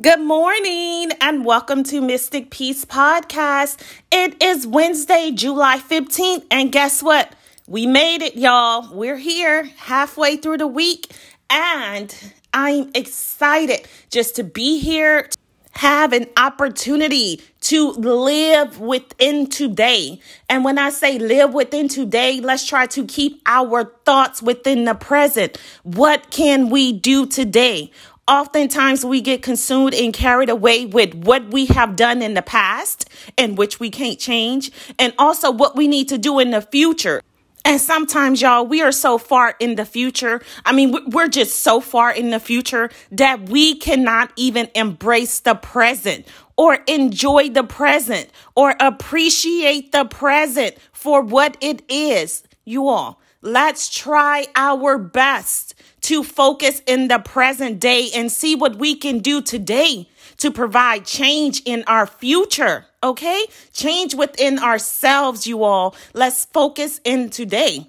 Good morning and welcome to Mystic Peace Podcast. It is Wednesday, July 15th, and guess what? We made it, y'all. We're here halfway through the week, and I'm excited just to be here, have an opportunity to live within today. And when I say live within today, let's try to keep our thoughts within the present. What can we do today? Oftentimes we get consumed and carried away with what we have done in the past and which we can't change, and also what we need to do in the future. And sometimes, y'all, we are so far in the future. I mean, we're just so far in the future that we cannot even embrace the present or enjoy the present or appreciate the present for what it is. You all, let's try our best to focus in the present day and see what we can do today to provide change in our future. Okay? Change within ourselves, you all. Let's focus in today.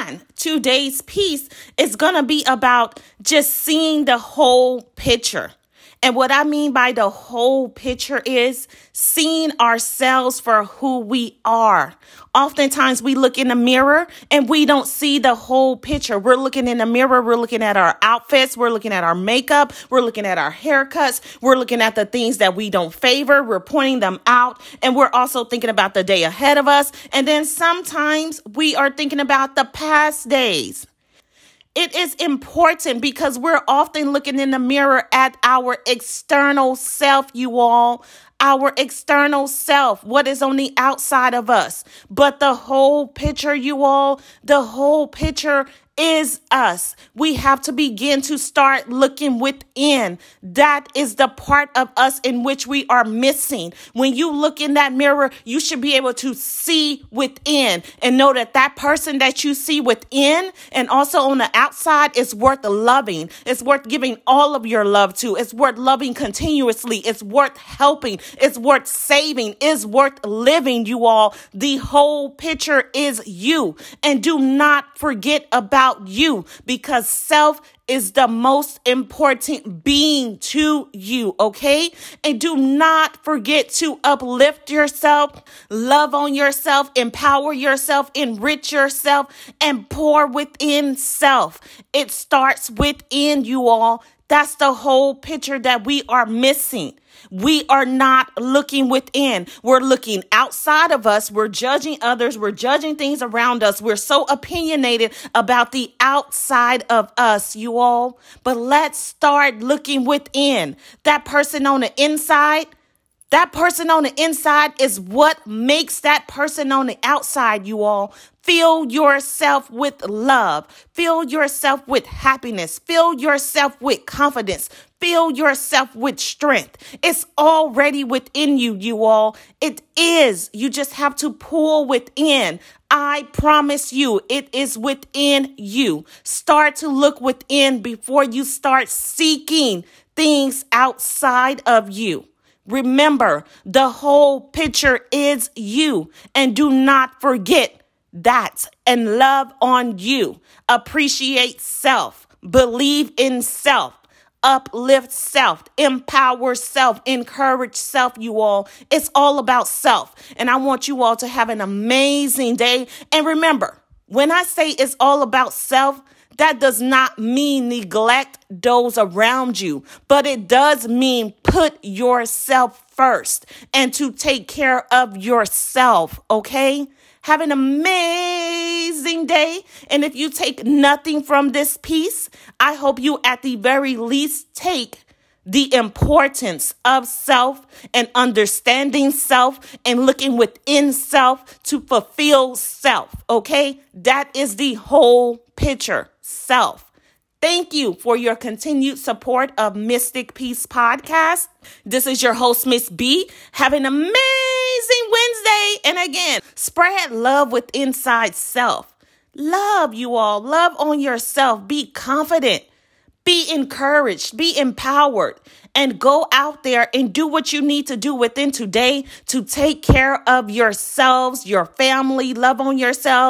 And today's piece is going to be about just seeing the whole picture. And what I mean by the whole picture is seeing ourselves for who we are. Oftentimes we look in the mirror and we don't see the whole picture. We're looking in the mirror, we're looking at our outfits, we're looking at our makeup, we're looking at our haircuts, we're looking at the things that we don't favor, we're pointing them out, and we're also thinking about the day ahead of us. And then sometimes we are thinking about the past days. It is important because we're often looking in the mirror at our external self, you all, our external self, what is on the outside of us. But the whole picture, you all, the whole picture is us. We have to begin to start looking within. That is the part of us in which we are missing. When you look in that mirror, you should be able to see within and know that that person that you see within and also on the outside is worth loving. It's worth giving all of your love to. It's worth loving continuously. It's worth helping. It's worth saving. It's worth living, you all. The whole picture is you. And do not forget about about you because self is the most important being to you, okay? And do not forget to uplift yourself, love on yourself, empower yourself, enrich yourself, and pour within self. It starts within you all. That's the whole picture that we are missing. We are not looking within. We're looking outside of us. We're judging others. We're judging things around us. We're so opinionated about the outside of us, you all. But let's start looking within. That person on the inside, that person on the inside is what makes that person on the outside, you all. Fill yourself with love. Fill yourself with happiness. Fill yourself with confidence. Fill yourself with strength. It's already within you, you all. It is. You just have to pull within. I promise you, it is within you. Start to look within before you start seeking things outside of you. Remember, the whole picture is you. And do not forget that and love on you. Appreciate self. Believe in self. Uplift self, empower self, encourage self, you all. It's all about self. And I want you all to have an amazing day. And remember, when I say it's all about self, that does not mean neglect those around you, but it does mean put yourself first and to take care of yourself, okay? Have an amazing day. And if you take nothing from this piece, I hope you at the very least take the importance of self and understanding self and looking within self to fulfill self. Okay. That is the whole picture self. Thank you for your continued support of Mystic Peace Podcast. This is your host, Miss B. Have an amazing Wednesday. And again, spread love with inside self. Love you all. Love on yourself. Be confident. Be encouraged. Be empowered. And go out there and do what you need to do within today to take care of yourselves, your family. Love on yourself